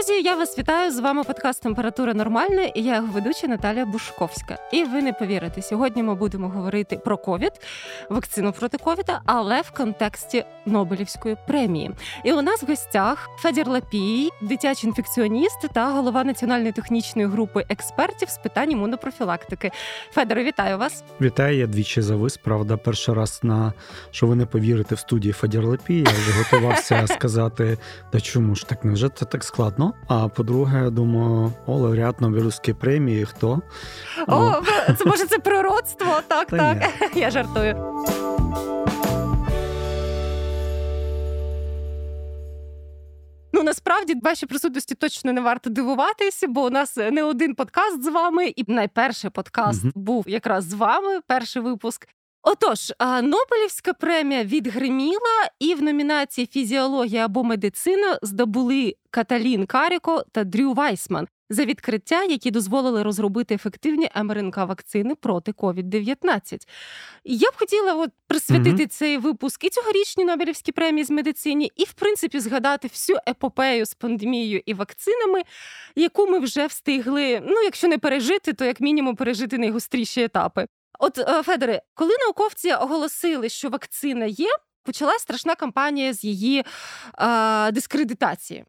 Друзі, я вас вітаю з вами подкаст Температура нормальна і я його ведуча Наталія Бушковська. І ви не повірите, сьогодні ми будемо говорити про ковід, вакцину проти ковіда, але в контексті Нобелівської премії. І у нас в гостях Федір Лапій, дитячий інфекціоніст та голова національної технічної групи експертів з питань імунопрофілактики. Федоре, вітаю вас! Вітаю, я двічі завис. Правда, перший раз на що ви не повірите в студії Федір Лапій. Я вже готувався сказати, та чому ж так невже це так складно? А по-друге, я думаю, о, лауреат Нобелівської премії хто? О, ну. це може це пророцтво. Так, Та так. Ні. Я жартую. Ну насправді вашій присутності точно не варто дивуватися, бо у нас не один подкаст з вами, і найперший подкаст mm був якраз з вами. Перший випуск. Отож, Нобелівська премія відгриміла, і в номінації Фізіологія або медицина здобули Каталін Каріко та Дрю Вайсман за відкриття, які дозволили розробити ефективні МРНК вакцини проти COVID-19. Я б хотіла от присвятити mm-hmm. цей випуск і цьогорічній Нобелівській премії з медицині, і в принципі згадати всю епопею з пандемією і вакцинами, яку ми вже встигли. Ну, якщо не пережити, то як мінімум пережити найгостріші етапи. От е, Федоре, коли науковці оголосили, що вакцина є, почалась страшна кампанія з її е, дискредитації.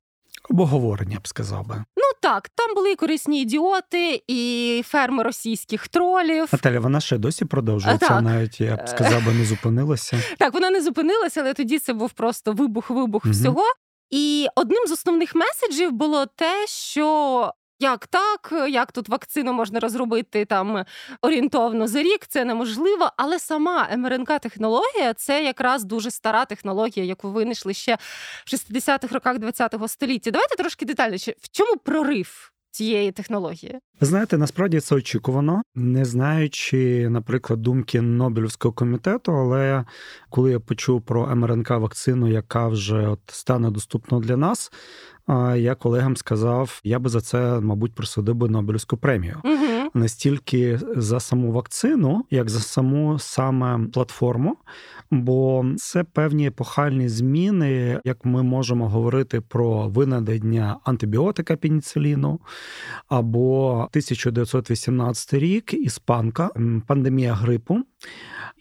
Обговорення б сказав би. Ну так, там були і корисні ідіоти, і ферми російських тролів. Наталя, вона ще досі продовжується, так. навіть я б сказав, би не зупинилася. Так, вона не зупинилася, але тоді це був просто вибух-вибух угу. всього. І одним з основних меседжів було те, що як так, як тут вакцину можна розробити там орієнтовно за рік, це неможливо. Але сама МРНК-технологія це якраз дуже стара технологія, яку винайшли ще в 60-х роках ХХ століття. Давайте трошки детальніше. В чому прорив? Цієї технології знаєте, насправді це очікувано, не знаючи, наприклад, думки Нобелівського комітету. Але коли я почув про МРНК вакцину, яка вже от стане доступна для нас, я колегам сказав, я би за це, мабуть, присудив би Нобелівську премію. Угу. Не стільки за саму вакцину, як за саму саме платформу, бо це певні епохальні зміни, як ми можемо говорити про винайдення антибіотика пеніциліну, або 1918 рік іспанка, пандемія грипу.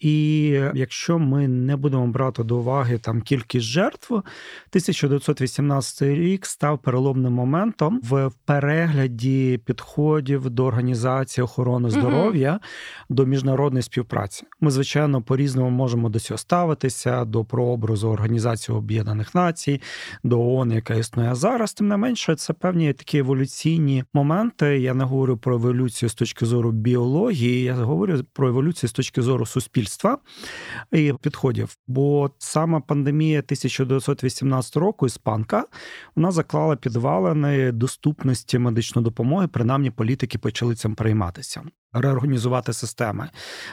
І якщо ми не будемо брати до уваги там кількість жертв, 1918 рік став переломним моментом в перегляді підходів до організації охорони здоров'я угу. до міжнародної співпраці. Ми, звичайно, по різному можемо до цього ставитися, до прообразу Організації Об'єднаних Націй, до ООН, яка існує зараз. Тим не менше, це певні такі еволюційні моменти. Я не говорю про еволюцію з точки зору біології, я говорю про еволюцію з точки зору суспільства суспільства і підходів. Бо сама пандемія 1918 року, іспанка, вона заклала підвалини доступності медичної допомоги. Принаймні політики почали цим прийматися реорганізувати системи,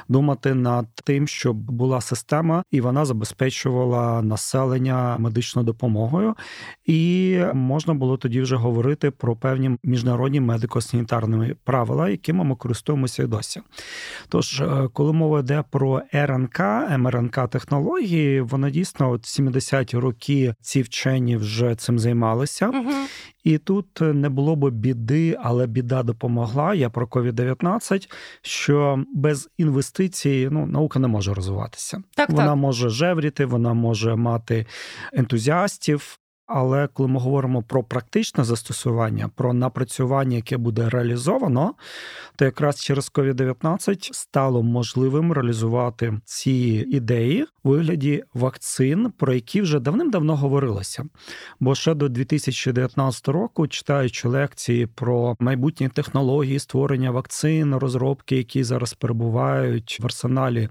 думати над тим, щоб була система, і вона забезпечувала населення медичною допомогою, і можна було тоді вже говорити про певні міжнародні медико-санітарні правила, якими ми користуємося і досі. Тож, е, коли мова йде про РНК, МРНК технології, вона дійсно от 70-ті роки ці вчені вже цим займалися. Угу. І тут не було б біди, але біда допомогла. Я про COVID-19, що без інвестицій ну, наука не може розвиватися. Так, Вона так. може жевріти, вона може мати ентузіастів, але коли ми говоримо про практичне застосування, про напрацювання, яке буде реалізовано, то якраз через COVID-19 стало можливим реалізувати ці ідеї у вигляді вакцин, про які вже давним-давно говорилося. Бо ще до 2019 року, читаючи лекції про майбутні технології створення вакцин, розробки, які зараз перебувають в арсеналі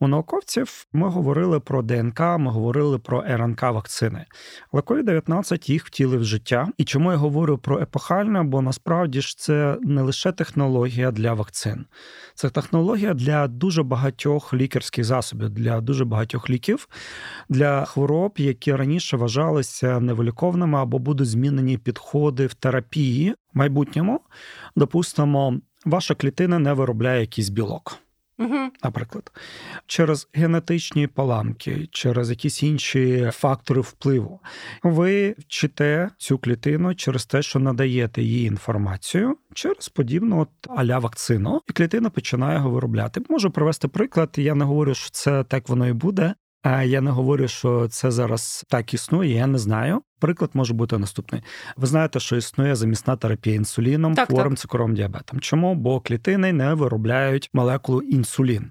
у науковців ми говорили про ДНК, ми говорили про РНК вакцини. Але COVID-19 їх втілив в життя. І чому я говорю про епохальне? Бо насправді ж це не лише технологія для вакцин, це технологія для дуже багатьох лікарських засобів, для дуже багатьох ліків, для хвороб, які раніше вважалися невиліковними або будуть змінені підходи в терапії в майбутньому. Допустимо, ваша клітина не виробляє якийсь білок угу. наприклад, через генетичні поламки, через якісь інші фактори впливу. Ви вчите цю клітину через те, що надаєте їй інформацію через подібну от аля вакцину, і клітина починає його виробляти. Можу привести приклад. Я не говорю, що це так воно і буде. А я не говорю, що це зараз так існує. Я не знаю. Приклад може бути наступний. Ви знаєте, що існує замісна терапія інсуліном так, хворим так. цукровим діабетом. Чому? Бо клітини не виробляють молекулу інсулін.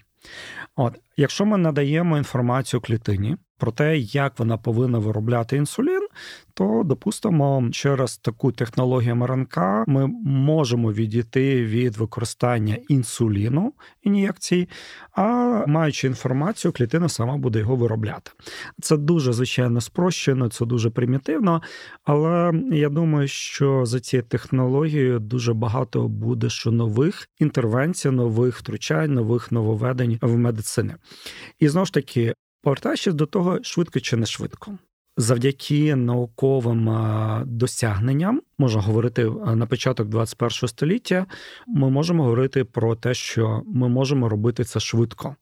От, якщо ми надаємо інформацію клітині про те, як вона повинна виробляти інсулін, то допустимо, через таку технологію МРНК ми можемо відійти від використання інсуліну ін'єкцій, а маючи інформацію, клітина сама буде його виробляти. Це дуже звичайно спрощено, це дуже примітивно, але я думаю, що за цією технологією дуже багато буде що нових інтервенцій, нових втручань, нових нововведень в медицині. І знову ж таки, повертаючись до того, швидко чи не швидко завдяки науковим досягненням, можна говорити на початок 21 століття, ми можемо говорити про те, що ми можемо робити це швидко.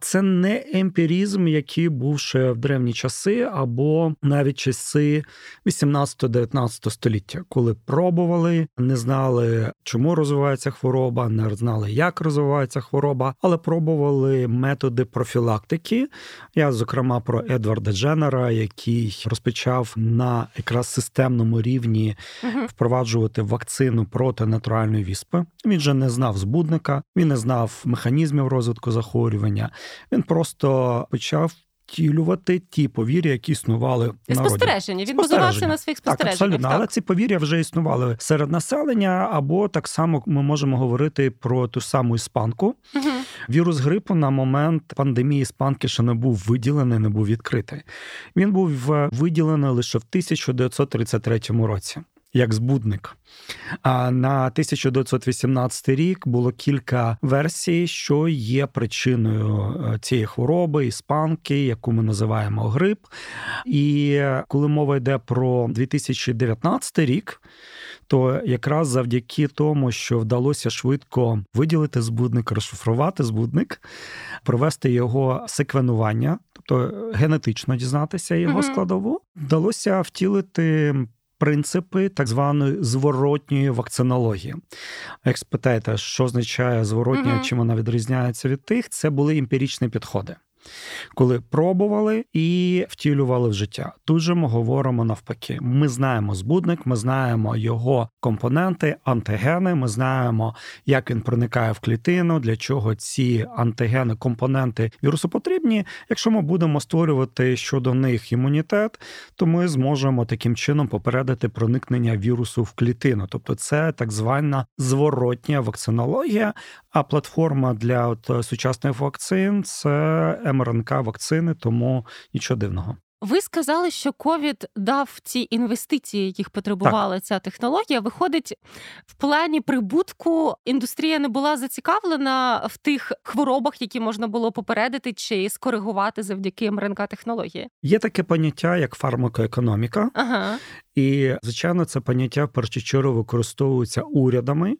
Це не емпірізм, який був ще в древні часи, або навіть часи 18-19 століття, коли пробували, не знали, чому розвивається хвороба, не знали, як розвивається хвороба, але пробували методи профілактики. Я, зокрема, про Едварда Дженнера, який розпочав на якраз системному рівні впроваджувати вакцину проти натуральної віспи. Він же не знав збудника, він не знав механізмів розвитку захворювання. Він просто почав. Втілювати ті повір'я, які існували в народі. спостереження. Він базувався на своїх спостереженнях. Так, абсолютно. Так. Але ці повір'я вже існували серед населення, або так само ми можемо говорити про ту саму іспанку. Угу. Вірус грипу на момент пандемії іспанки ще не був виділений, не був відкритий. Він був виділений лише в 1933 році як збудник. А на 1918 рік було кілька версій, що є причиною е, цієї хвороби, іспанки, яку ми називаємо грип. І коли мова йде про 2019 рік, то якраз завдяки тому, що вдалося швидко виділити збудник, розшифрувати збудник, провести його секвенування, тобто генетично дізнатися його складову, вдалося втілити принципи так званої зворотньої вакцинології. Як спитаєте, що означає зворотня, mm чим вона відрізняється від тих, це були емпірічні підходи коли пробували і втілювали в життя. Тут же ми говоримо навпаки. Ми знаємо збудник, ми знаємо його компоненти, антигени. Ми знаємо, як він проникає в клітину, для чого ці антигени, компоненти вірусу потрібні. Якщо ми будемо створювати щодо них імунітет, то ми зможемо таким чином попередити проникнення вірусу в клітину. Тобто, це так звана зворотня вакцинологія. А платформа для от сучасних вакцин це МРНК вакцини, тому нічого дивного. Ви сказали, що ковід дав ті інвестиції, яких потребувала так. ця технологія. Виходить, в плані прибутку індустрія не була зацікавлена в тих хворобах, які можна було попередити чи скоригувати завдяки МРНК технології. Є таке поняття як фармакоекономіка, ага. І, звичайно, це поняття в першу чергу використовується урядами,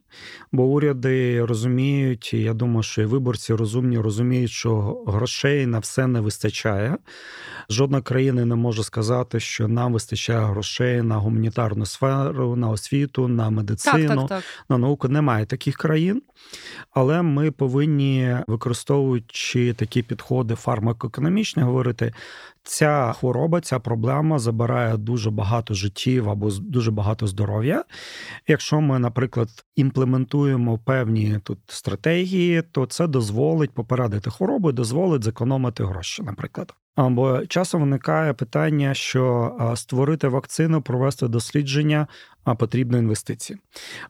бо уряди розуміють, і я думаю, що і виборці розумні розуміють, що грошей на все не вистачає. Жодна країна не може сказати, що нам вистачає грошей на гуманітарну сферу, на освіту, на медицину, так, так, так. на науку. Немає таких країн, але ми повинні використовуючи такі підходи фармакоекономічні, говорити. Ця хвороба, ця проблема забирає дуже багато життів або дуже багато здоров'я. Якщо ми, наприклад, імплементуємо певні тут стратегії, то це дозволить попередити хворобу, дозволить зекономити гроші, наприклад. Або часом виникає питання, що створити вакцину, провести дослідження а потрібно інвестиції.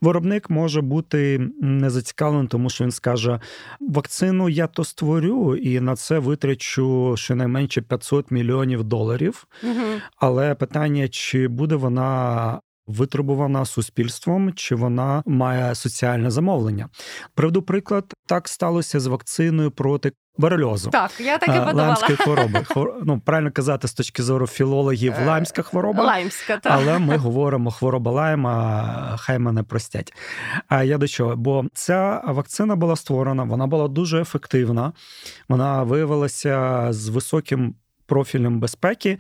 Виробник може бути не зацікавлений, тому що він скаже: вакцину я то створю, і на це витрачу щонайменше 500 мільйонів доларів. Угу. Але питання, чи буде вона витребувана суспільством, чи вона має соціальне замовлення. Приведу приклад, так сталося з вакциною проти борельозу. Так, я так і подумала. Лаймської хвороби. Ну, правильно казати з точки зору філологів, е, лаймська хвороба. Лаймська, так. Але ми говоримо хвороба лайма, хай мене простять. А я до чого? Бо ця вакцина була створена, вона була дуже ефективна, вона виявилася з високим профілем безпеки.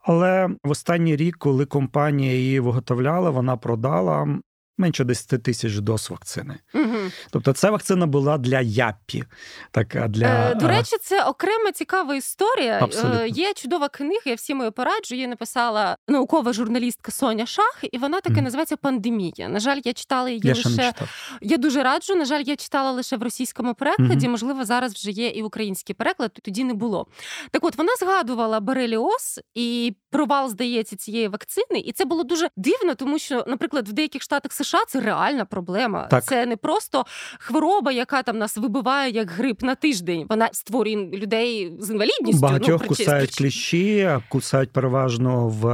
Але в останній рік, коли компанія її виготовляла, вона продала менше 10 тисяч доз вакцини. Угу. Тобто, ця вакцина була для Яппі. Так, для... Е, до речі, це окрема цікава історія. Е, Є чудова книга, я всім її пораджу. Її написала наукова журналістка Соня Шах, і вона таки mm. називається Пандемія. На жаль, я читала її я лише я дуже раджу. На жаль, я читала лише в російському перекладі. mm Можливо, зараз вже є і український переклад, тоді не було. Так, от вона згадувала Бореліоз і провал, здається, цієї вакцини, і це було дуже дивно, тому що, наприклад, в деяких штатах США це реальна проблема. Так. Це не просто хвороба, яка там нас вибиває як грип на тиждень. Вона створює людей з інвалідністю. Ну, Багатьох ну, кусають кліщі, кусають переважно в,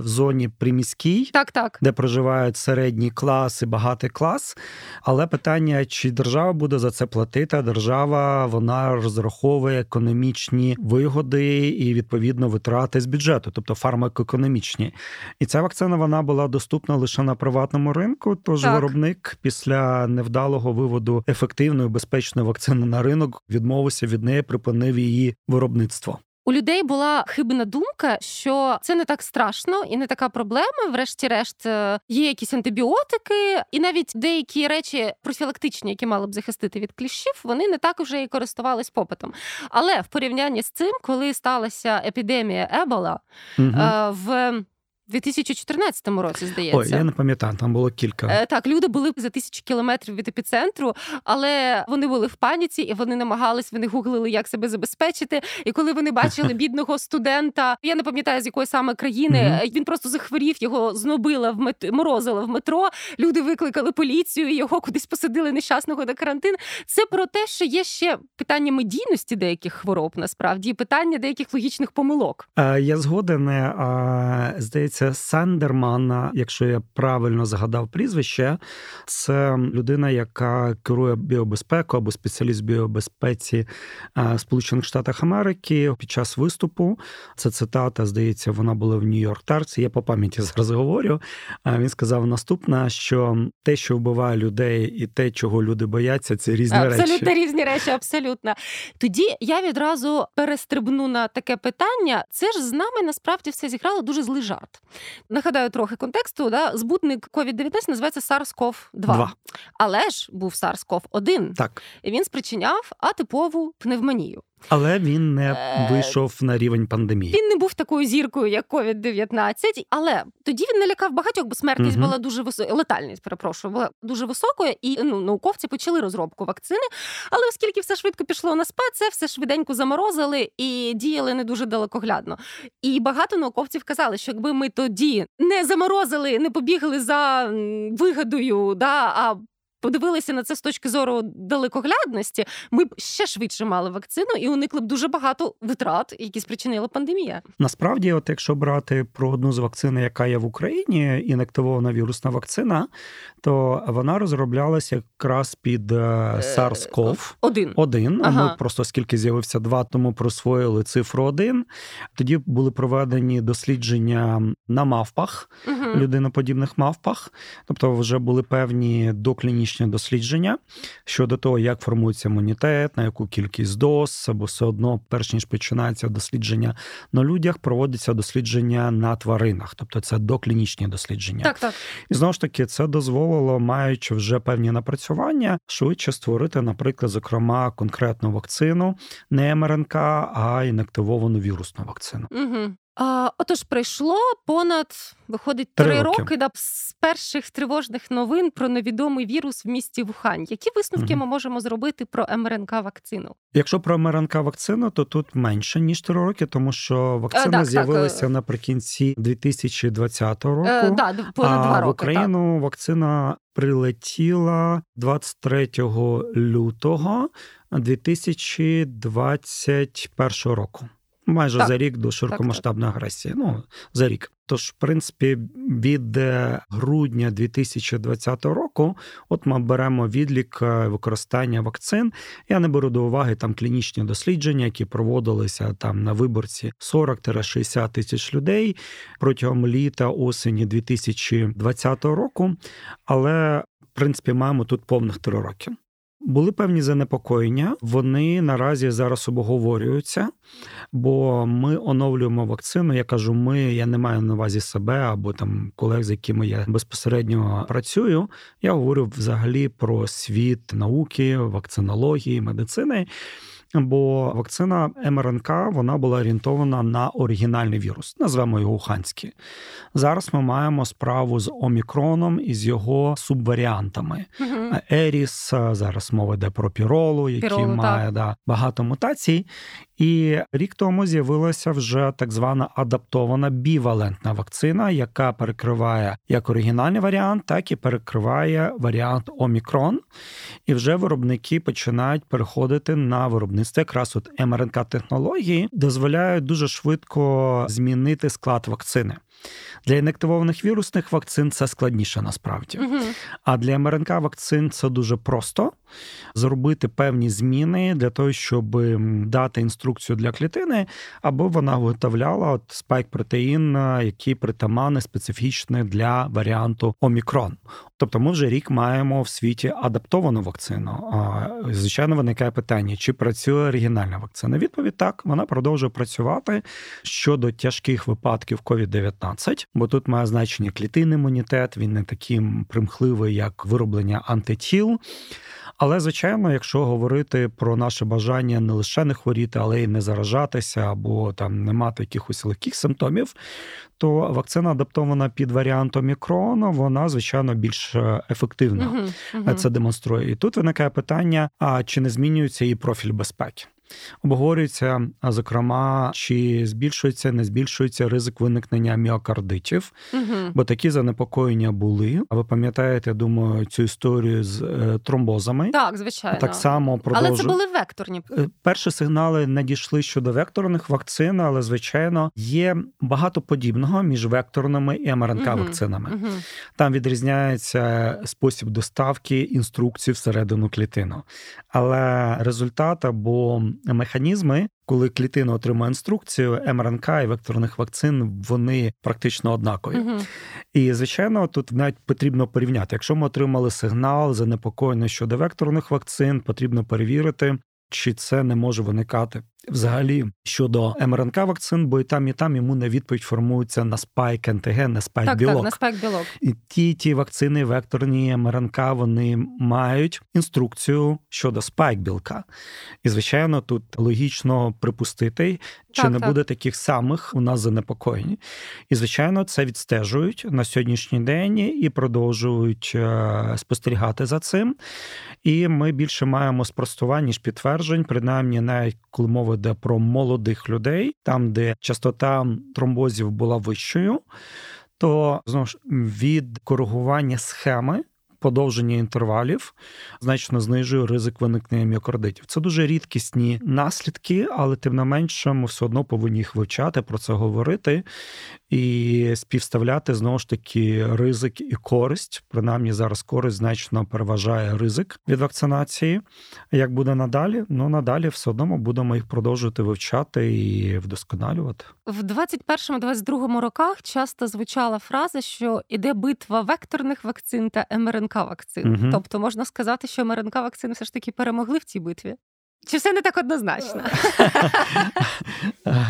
в зоні приміській, так, так. де проживають середній клас і багатий клас. Але питання, чи держава буде за це платити? Держава вона розраховує економічні вигоди і відповідно витрати з бюджету, тобто фармакоекономічні. І ця вакцина вона була доступна лише на приватному ринку. Тож так. виробник після невдалого виводу ефективної безпечної вакцини на ринок відмовився від неї, припинив її виробництво. У людей була хибна думка, що це не так страшно і не така проблема. Врешті-решт е, є якісь антибіотики, і навіть деякі речі профілактичні, які мали б захистити від кліщів, вони не так вже і користувались попитом. Але в порівнянні з цим, коли сталася епідемія Ебола угу. в 2014 році, здається. Ой, я не пам'ятаю, там було кілька. Е, так, люди були за тисячу кілометрів від епіцентру, але вони були в паніці і вони намагались, вони гуглили, як себе забезпечити. І коли вони бачили бідного студента, я не пам'ятаю з якої саме країни, mm-hmm. він просто захворів, його знобила в мет... морозила в метро. Люди викликали поліцію, його кудись посадили нещасного на карантин. Це про те, що є ще питання медійності деяких хвороб, насправді, і питання деяких логічних помилок. Е, я згоден, е, здається здається, Сандерман, якщо я правильно згадав прізвище, це людина, яка керує біобезпеку або спеціаліст біобезпеці е, Сполучених Штатах Америки під час виступу. Це цитата, здається, вона була в Нью-Йорк Тарці. Я по пам'яті зараз говорю. Він сказав наступне, що те, що вбиває людей, і те, чого люди бояться, це різні абсолютно речі. Абсолютно різні речі, абсолютно. Тоді я відразу перестрибну на таке питання. Це ж з нами насправді все зіграло дуже злий жарт. Нагадаю трохи контексту. Да? Збутник COVID-19 називається SARS-CoV-2. Але ж був SARS-CoV-1. Так. І він спричиняв атипову пневмонію. Але він не е, вийшов на рівень пандемії. Він не був такою зіркою, як COVID-19, але тоді він налякав багатьох, бо смертність угу. була дуже високою, летальність, перепрошую, була дуже високою, і ну науковці почали розробку вакцини. Але оскільки все швидко пішло на спад, це все швиденько заморозили і діяли не дуже далекоглядно. І багато науковців казали, що якби ми тоді не заморозили, не побігли за вигадою, да а подивилися на це з точки зору далекоглядності, ми б ще швидше мали вакцину і уникли б дуже багато витрат, які спричинила пандемія. Насправді, от якщо брати про одну з вакцин, яка є в Україні, інактивована вірусна вакцина, то вона розроблялася якраз під е, е, SARS-CoV. Один. Один. Ага. Ми просто оскільки з'явився два, тому просвоїли цифру один. Тоді були проведені дослідження на мавпах, угу. людиноподібних мавпах, тобто вже були певні доклінічні клінічні дослідження щодо того, як формується імунітет, на яку кількість доз, або все одно, перш ніж починається дослідження на людях, проводиться дослідження на тваринах, тобто це доклінічні дослідження. Так, так. І знову ж таки, це дозволило, маючи вже певні напрацювання, швидше створити, наприклад, зокрема, конкретну вакцину, не МРНК, а інактивовану вірусну вакцину. Угу. А, Отож, пройшло понад виходить три, роки, роки да, з перших тривожних новин про невідомий вірус в місті Вухань. Які висновки угу. ми можемо зробити про МРНК вакцину? Якщо про МРНК вакцину, то тут менше ніж три роки, тому що вакцина а, з'явилася так. наприкінці 2020 року. Е, да, понад а два роки, в Україну так. вакцина прилетіла 23 лютого 2021 року. Майже так. за рік до широкомасштабної агресії. Ну за рік. Тож, в принципі, від е, грудня 2020 року, от ми беремо відлік е, використання вакцин. Я не беру до уваги там клінічні дослідження, які проводилися там на виборці 40-60 тисяч людей протягом літа осені 2020 року. Але в принципі маємо тут повних три роки. Були певні занепокоєння, вони наразі зараз обговорюються, бо ми оновлюємо вакцину. Я кажу, ми я не маю на увазі себе або там колег, з якими я безпосередньо працюю. Я говорю взагалі про світ науки, вакцинології, медицини. Бо вакцина МРНК вона була орієнтована на оригінальний вірус, назвемо його Уханський. Зараз ми маємо справу з Омікроном і з його субваріантами. Угу. Еріс зараз мова йде про піролу, який Піролу, має да, багато мутацій. І рік тому з'явилася вже так звана адаптована бівалентна вакцина, яка перекриває як оригінальний варіант, так і перекриває варіант Омікрон. І вже виробники починають переходити на виробництво. Якраз от мрнк технології дозволяють дуже швидко змінити склад вакцини. Для інактивованих вірусних вакцин це складніше насправді. Угу. А для МРНК вакцин це дуже просто зробити певні зміни для того, щоб дати інструкцію для клітини, або вона виготовляла от спайк протеїн, який притаманний специфічний для варіанту Омікрон. Тобто ми вже рік маємо в світі адаптовану вакцину. Звичайно, виникає питання, чи працює оригінальна вакцина. Відповідь так, вона продовжує працювати щодо тяжких випадків COVID-19, бо тут має значення клітинний імунітет, він не такий примхливий, як вироблення антитіл. Але, звичайно, якщо говорити про наше бажання не лише не хворіти, але й не заражатися, або там не мати якихось легких симптомів, то вакцина адаптована під варіантом мікрону, вона звичайно більш е, ефективна. Uh-huh, uh-huh. Це демонструє. І тут виникає питання: а чи не змінюється її профіль безпеки? Обговорюється, зокрема, чи збільшується, не збільшується ризик виникнення міокардитів, угу. бо такі занепокоєння були. А ви пам'ятаєте, я думаю, цю історію з е, тромбозами? Так, звичайно. Так само продовжу... Але це були векторні. Е, перші сигнали надійшли щодо векторних вакцин, але звичайно є багато подібного між векторними і мрнк вакцинами. Угу. Там відрізняється спосіб доставки інструкцій всередину клітину, але результат або механізми, коли клітина отримує інструкцію, МРНК і векторних вакцин вони практично однакові. Угу. І звичайно, тут навіть потрібно порівняти. Якщо ми отримали сигнал занепокоєння щодо векторних вакцин, потрібно перевірити, чи це не може виникати Взагалі щодо МРНК вакцин, бо і там, і там імунна відповідь формується на спайк антиген, на спайк так, білок. Так, на спайк білок. І ті ті вакцини, векторні МРНК, вони мають інструкцію щодо спайк білка. І, звичайно, тут логічно припустити, чи так, не так. буде таких самих у нас занепокоєнь. І, звичайно, це відстежують на сьогоднішній день і продовжують е, спостерігати за цим. І ми більше маємо спростувань, ніж підтверджень, принаймні, навіть коли мова йде про молодих людей, там, де частота тромбозів була вищою, то знову ж від коригування схеми подовження інтервалів значно знижує ризик виникнення міокардитів. Це дуже рідкісні наслідки, але тим не менше ми все одно повинні їх вивчати, про це говорити і співставляти знову ж таки ризик і користь. Принаймні зараз користь значно переважає ризик від вакцинації. Як буде надалі? Ну надалі все одно ми будемо їх продовжувати вивчати і вдосконалювати в 21-22 роках. Часто звучала фраза, що іде битва векторних вакцин та МРНК вакцин. Угу. Тобто можна сказати, що МРНК вакцини все ж таки перемогли в цій битві. Чи все не так однозначно?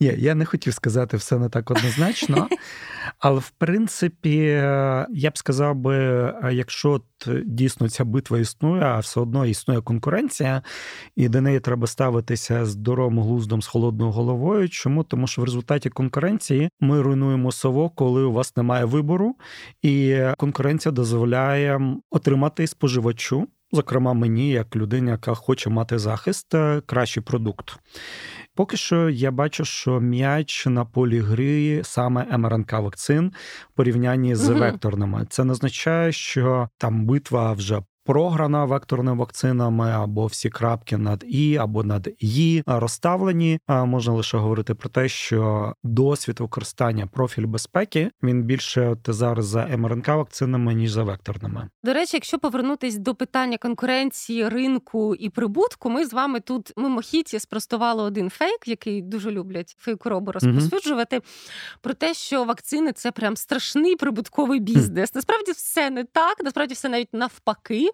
Ні, я не хотів сказати все не так однозначно, але в принципі, я б сказав би, якщо дійсно ця битва існує, а все одно існує конкуренція, і до неї треба ставитися здоровим глуздом з холодною головою. Чому? Тому що в результаті конкуренції ми руйнуємо совок, коли у вас немає вибору, і конкуренція дозволяє отримати споживачу зокрема мені, як людині, яка хоче мати захист, е, кращий продукт. Поки що я бачу, що м'яч на полі гри саме МРНК вакцин в порівнянні з угу. векторними. Це не означає, що там битва вже програна векторними вакцинами, або всі крапки над і, або над «і» розставлені. А Можна лише говорити про те, що досвід використання профіль безпеки він більше от зараз за МРНК вакцинами ніж за векторними. До речі, якщо повернутись до питання конкуренції, ринку і прибутку, ми з вами тут мимохіті спростували один фейк, який дуже люблять фейкороби розповсюджувати, mm про те, що вакцини це прям страшний прибутковий бізнес. Насправді все не так, насправді все навіть навпаки.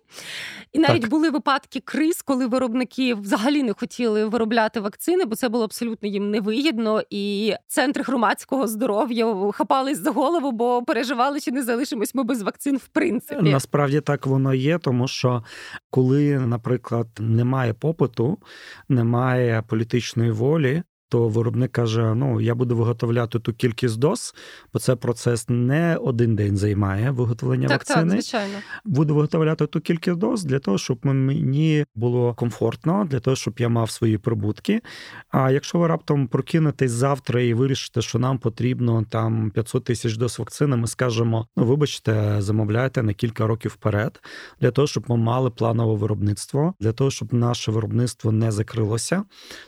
І навіть так. були випадки криз, коли виробники взагалі не хотіли виробляти вакцини, бо це було абсолютно їм невигідно. І центри громадського здоров'я хапались за голову, бо переживали, чи не залишимось ми без вакцин в принципі. Насправді так воно є, тому що коли, наприклад, немає попиту, немає політичної волі, то виробник каже: ну я буду виготовляти ту кількість доз, бо це процес не один день займає виготовлення так, вакцини. Так, звичайно. Буду виготовляти ту кількість доз для того, щоб мені було комфортно, для того, щоб я мав свої прибутки. А якщо ви раптом прокинетесь завтра і вирішите, що нам потрібно там 500 тисяч доз вакцини, ми скажемо: ну вибачте, замовляйте на кілька років вперед, для того, щоб ми мали планове виробництво, для того, щоб наше виробництво не закрилося.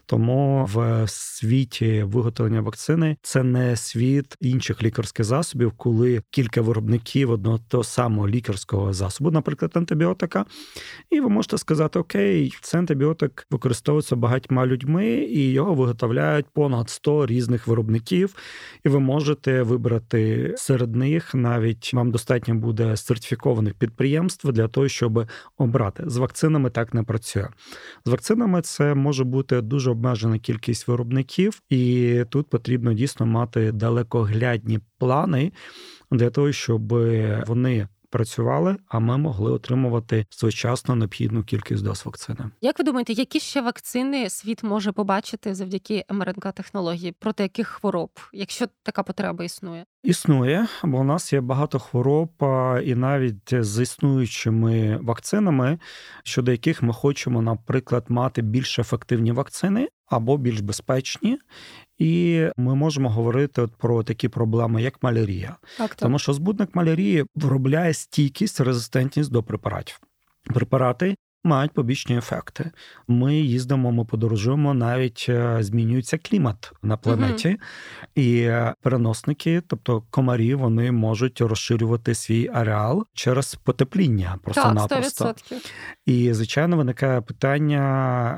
Тому в світі виготовлення вакцини це не світ інших лікарських засобів, коли кілька виробників одного того самого лікарського засобу, наприклад, антибіотика, і ви можете сказати: Окей, цей антибіотик використовується багатьма людьми, і його виготовляють понад 100 різних виробників, і ви можете вибрати серед них навіть вам достатньо буде сертифікованих підприємств для того, щоб обрати з вакцинами. Так не працює з вакцинами. Це може бути дуже обмежена кількість виробників виробників, і тут потрібно дійсно мати далекоглядні плани для того, щоб вони. Працювали, а ми могли отримувати своєчасно необхідну кількість доз вакцини. Як ви думаєте, які ще вакцини світ може побачити завдяки МРНК технології проти яких хвороб, якщо така потреба існує? Існує, бо у нас є багато хвороб, і навіть з існуючими вакцинами, щодо яких ми хочемо, наприклад, мати більш ефективні вакцини, або більш безпечні, і ми можемо говорити от про такі проблеми, як малярія, так, так. тому що збудник малярії виробляє стійкість, резистентність до препаратів. Препарати мають побічні ефекти. Ми їздимо, ми подорожуємо, навіть е, змінюється клімат на планеті, uh і переносники, тобто комарі, вони можуть розширювати свій ареал через потепління. Просто-напросто. І звичайно виникає питання: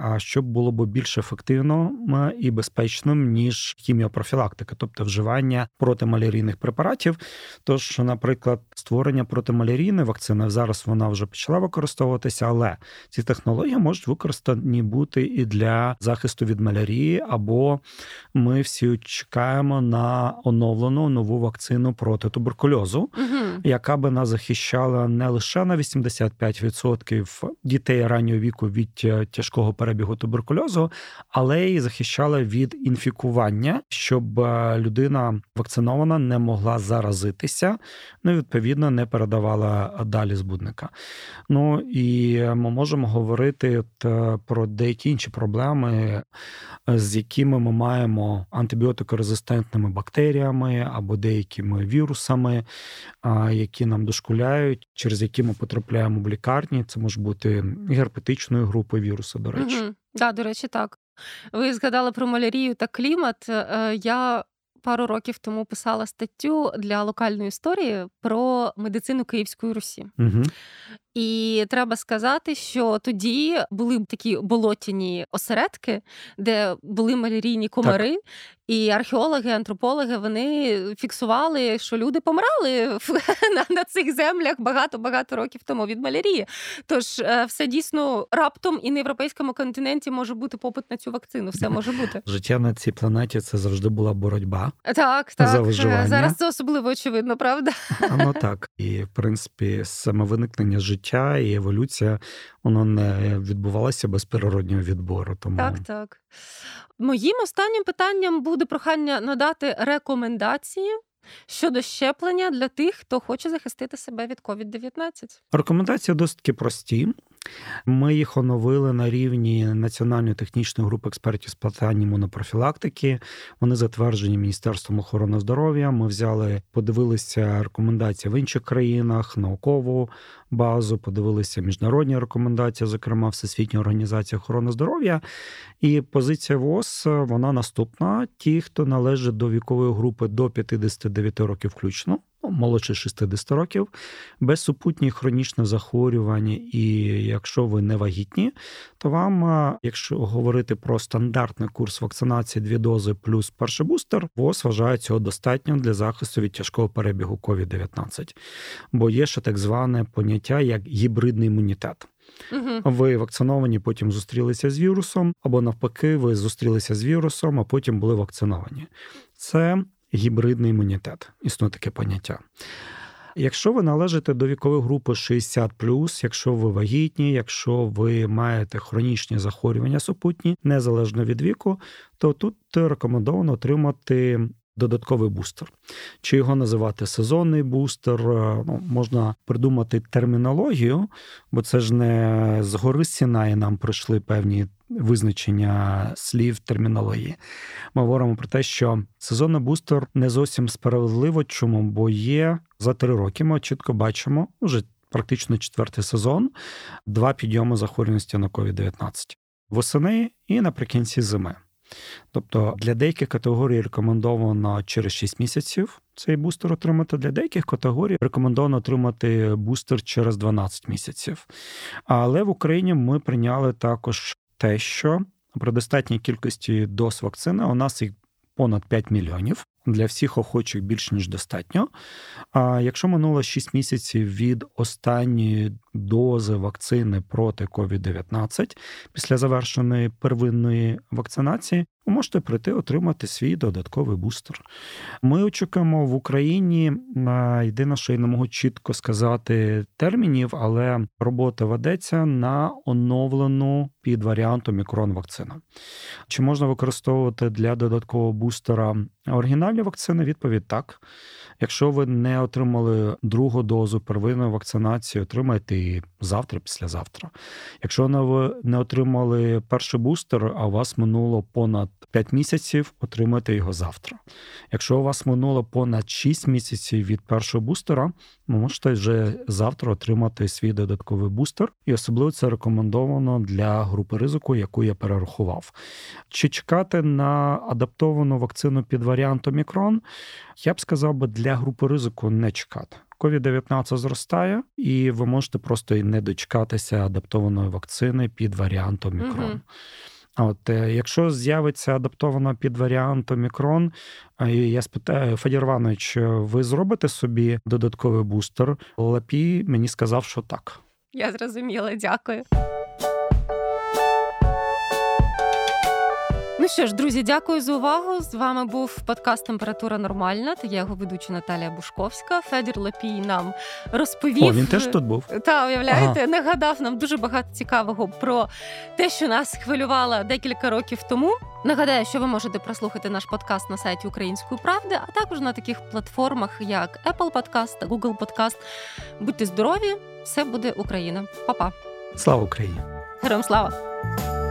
а що було б більш ефективним і безпечним ніж хіміопрофілактика, тобто вживання протималярійних препаратів. Тож, наприклад, створення протималярійної вакцини зараз вона вже почала використовуватися, але ці технології можуть використані бути і для захисту від малярії, або ми всі чекаємо на оновлену нову вакцину проти туберкульозу, угу. яка би нас захищала не лише на 85% дітей раннього віку від е, тяжкого перебігу туберкульозу, але й захищала від інфікування, щоб е, людина вакцинована не могла заразитися, ну відповідно не передавала далі збудника. Ну і ми можемо говорити от, е, про деякі інші проблеми, з якими ми маємо антибіотикорезистентними бактеріями або деякими вірусами, які нам дошкуляють, через які ми потрапляємо в лікарні. Це може бути герпетичної групи вірусу, до речі. Угу. Да, до речі, так. Ви згадали про малярію та клімат. Е, я пару років тому писала статтю для локальної історії про медицину Київської Русі. Угу. І треба сказати, що тоді були такі болотяні осередки, де були малярійні комари, так. і археологи, антропологи вони фіксували, що люди помирали на, на цих землях багато-багато років тому від малярії. Тож е, все дійсно раптом і на європейському континенті може бути попит на цю вакцину. Все може бути. Життя на цій планеті це завжди була боротьба. Так, так. За виживання. Зараз це особливо очевидно, правда? Ну так. І в принципі, саме виникнення життя життя і еволюція воно не відбувалося без природнього відбору. Тому так, так. Моїм останнім питанням буде прохання надати рекомендації. Щодо щеплення для тих, хто хоче захистити себе від COVID-19. Рекомендації досить прості. Ми їх оновили на рівні Національної технічної групи експертів з питань імунопрофілактики. Вони затверджені Міністерством охорони здоров'я. Ми взяли, подивилися рекомендації в інших країнах, наукову базу, подивилися міжнародні рекомендації, зокрема Всесвітня організація охорони здоров'я. І позиція ВОЗ вона наступна: ті, хто належить до вікової групи до 59 років, включно молодше 60 років, без супутніх хронічних захворювань, і якщо ви не вагітні, то вам, якщо говорити про стандартний курс вакцинації, дві дози плюс перший бустер, ВОЗ вважає цього достатньо для захисту від тяжкого перебігу COVID-19. Бо є ще так зване поняття як гібридний імунітет. Угу. Ви вакциновані, потім зустрілися з вірусом, або навпаки, ви зустрілися з вірусом, а потім були вакциновані. Це гібридний імунітет. Існує таке поняття. Якщо ви належите до вікової групи 60, якщо ви вагітні, якщо ви маєте хронічні захворювання супутні, незалежно від віку, то тут рекомендовано отримати. Додатковий бустер. Чи його називати сезонний бустер, ну, можна придумати термінологію, бо це ж не з гори Сінаї нам прийшли певні визначення слів термінології. Ми говоримо про те, що сезонний бустер не зовсім справедливо. Чому? Бо є за три роки. Ми чітко бачимо вже практично четвертий сезон, два підйоми захворюваності на COVID-19 восени і наприкінці зими. Тобто для деяких категорій рекомендовано через 6 місяців цей бустер отримати, для деяких категорій рекомендовано отримати бустер через 12 місяців. Але в Україні ми прийняли також те, що при достатній кількості доз вакцини у нас їх понад 5 мільйонів. Для всіх охочих більш ніж достатньо. А якщо минуло 6 місяців від останньої дози вакцини проти COVID-19 після завершеної первинної вакцинації, ви можете прийти отримати свій додатковий бустер. Ми очікуємо в Україні. Єдине, що я не можу чітко сказати термінів, але робота ведеться на оновлену під варіантом мікрон вакцина. Чи можна використовувати для додаткового бустера оригінальні вакцини? Відповідь так. Якщо ви не отримали другу дозу первинної вакцинації, отримайте її завтра, післязавтра. Якщо ви не отримали перший бустер, а у вас минуло понад 5 місяців, отримайте його завтра. Якщо у вас минуло понад 6 місяців від першого бустера, ви можете вже завтра отримати свій додатковий бустер, і особливо це рекомендовано для групи ризику, яку я перерахував. Чи чекати на адаптовану вакцину під варіантом Мікрон? Я б сказав би для групи ризику не чекати. COVID-19 зростає, і ви можете просто і не дочекатися адаптованої вакцини під варіантом Мікрон. Угу. От е, якщо з'явиться адаптована під варіантом Омікрон, я спитаю Федір Іванович, ви зробите собі додатковий бустер? Лапі мені сказав, що так. Я зрозуміла, дякую. Що ж, друзі, дякую за увагу. З вами був подкаст Температура Нормальна. Та я його ведуча Наталія Бушковська. Федір Лапій нам розповів. О, Він теж тут був. Та уявляєте, ага. нагадав нам дуже багато цікавого про те, що нас хвилювало декілька років тому. Нагадаю, що ви можете прослухати наш подкаст на сайті Української правди, а також на таких платформах, як Apple Podcast та Google Podcast. Будьте здорові! Все буде Україна. Па-па. Слава Україні! Героям слава!